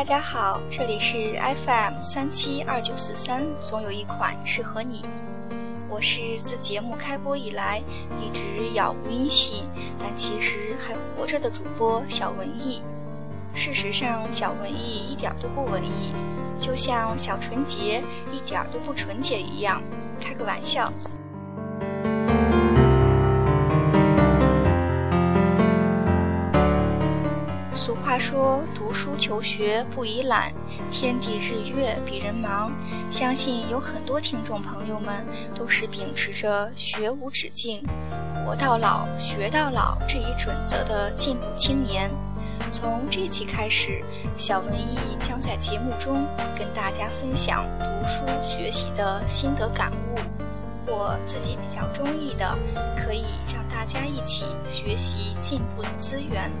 大家好，这里是 FM 三七二九四三，总有一款适合你。我是自节目开播以来一直杳无音信，但其实还活着的主播小文艺。事实上，小文艺一点都不文艺，就像小纯洁一点都不纯洁一样。开个玩笑。俗话说：“读书求学不宜懒，天地日月比人忙。”相信有很多听众朋友们都是秉持着“学无止境，活到老，学到老”这一准则的进步青年。从这期开始，小文艺将在节目中跟大家分享读书学习的心得感悟，或自己比较中意的，可以让大家一起学习进步的资源。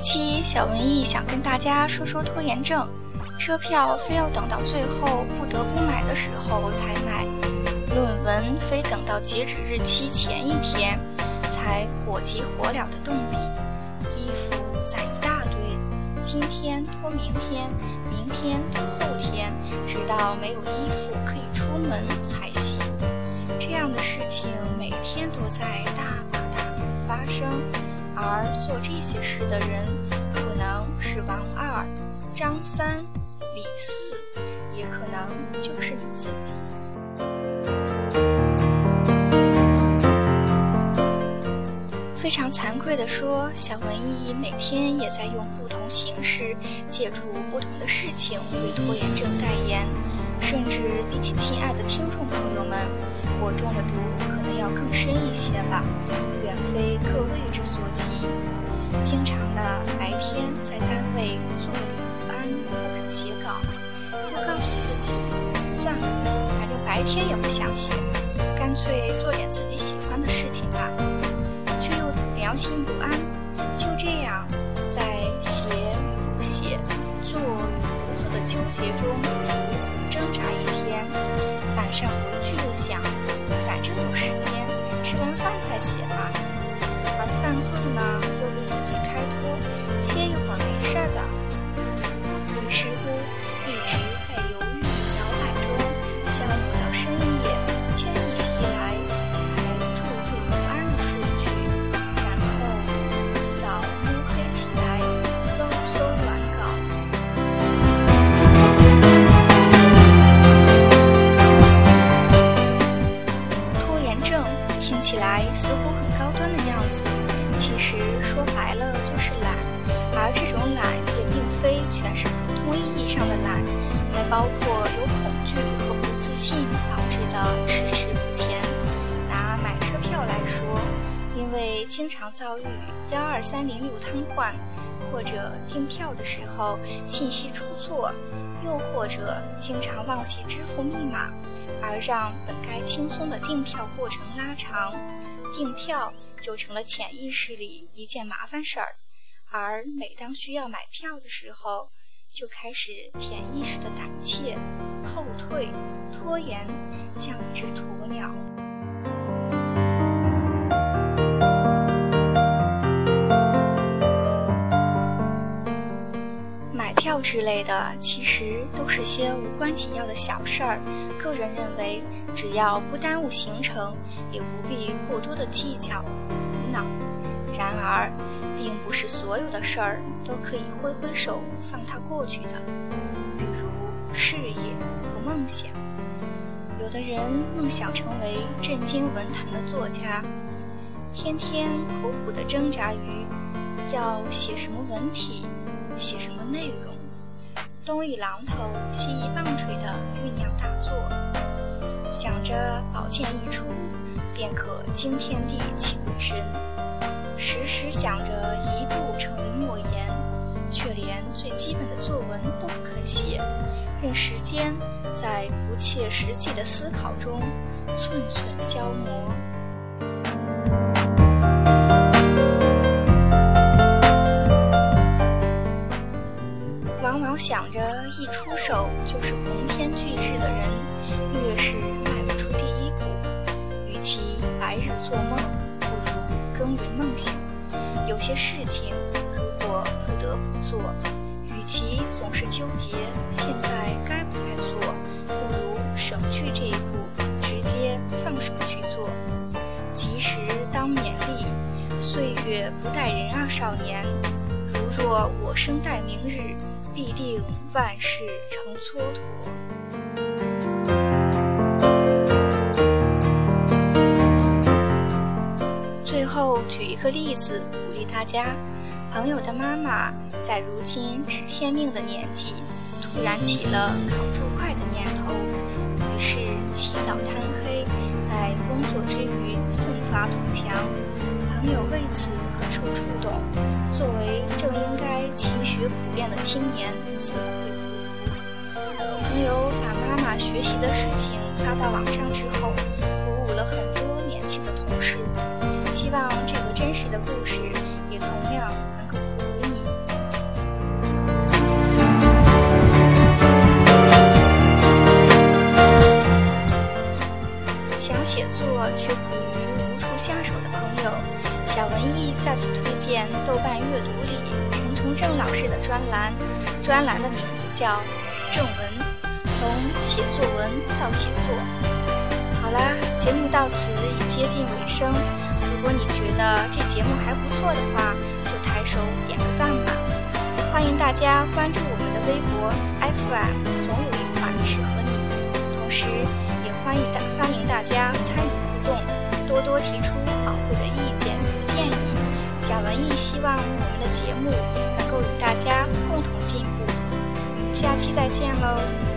期小文艺想跟大家说说拖延症，车票非要等到最后不得不买的时候才买，论文非等到截止日期前一天才火急火燎的动笔，衣服攒一大堆，今天拖明天，明天拖后天，直到没有衣服可以出门才行。这样的事情每天都在大把大把发生。而做这些事的人，可能是王二、张三、李四，也可能就是你自己。非常惭愧地说，小文艺每天也在用不同形式，借助不同的事情为拖延症代言，甚至比起亲爱的听众朋友们，我中的毒要更深一些吧。远非各位之所及，经常的白天在单位坐立不安，不肯写稿，又告诉自己算了，反正白天也不想写，干脆做点自己喜欢的事情吧，却又良心不安。就这样，在写与不写、做与不做的纠结中挣扎一天，晚上回写吧，而饭后呢，包括有恐惧和不自信导致的迟迟不前。拿买车票来说，因为经常遭遇幺二三零六瘫痪，或者订票的时候信息出错，又或者经常忘记支付密码。而让本该轻松的订票过程拉长，订票就成了潜意识里一件麻烦事儿。而每当需要买票的时候，就开始潜意识的胆怯、后退、拖延，像一只鸵鸟。买票之类的，其实都是些无关紧要的小事儿。个人认为，只要不耽误行程，也不必过多的计较和苦恼。然而，并不是所有的事儿都可以挥挥手放它过去的。比如事业和梦想，有的人梦想成为震惊文坛的作家，天天苦苦地挣扎于要写什么文体。写什么内容？东一榔头西一棒槌的酝酿大作，想着宝剑一出，便可惊天地泣鬼神；想着一步成为诺言，却连最基本的作文都不肯写，任时间在不切实际的思考中寸寸消磨。往往想着一出手就是鸿篇巨制的人，越是迈不出第一步。与其白日做梦，不如耕耘梦想。有些事情如果不得不做，与其总是纠结现在该不该做，不如省去这一步，直接放手去做。及时当勉励，岁月不待人啊，少年。如若我生待明日，必定万事成蹉跎。后举一个例子，鼓励大家：朋友的妈妈在如今知天命的年纪，突然起了考猪块的念头，于是起早贪黑，在工作之余奋发图强。朋友为此很受触动，作为正应该勤学苦练的青年，自愧不如。朋友把妈妈学习的事情发到网上之后，鼓舞了很多年轻的同事。希望的故事也同样能够鼓舞你。想写作却苦于无处下手的朋友，小文艺再次推荐豆瓣阅读里陈崇正老师的专栏，专栏的名字叫《正文：从写作文到写作》。好啦，节目到此已接近尾声。如果你觉得这节目还不错的话，就抬手点个赞吧。欢迎大家关注我们的微博 FM，总有一款适合你。同时，也欢迎大欢迎大家参与互动，多多提出宝贵的意见和建议。小文艺希望我们的节目能够与大家共同进步。下期再见喽！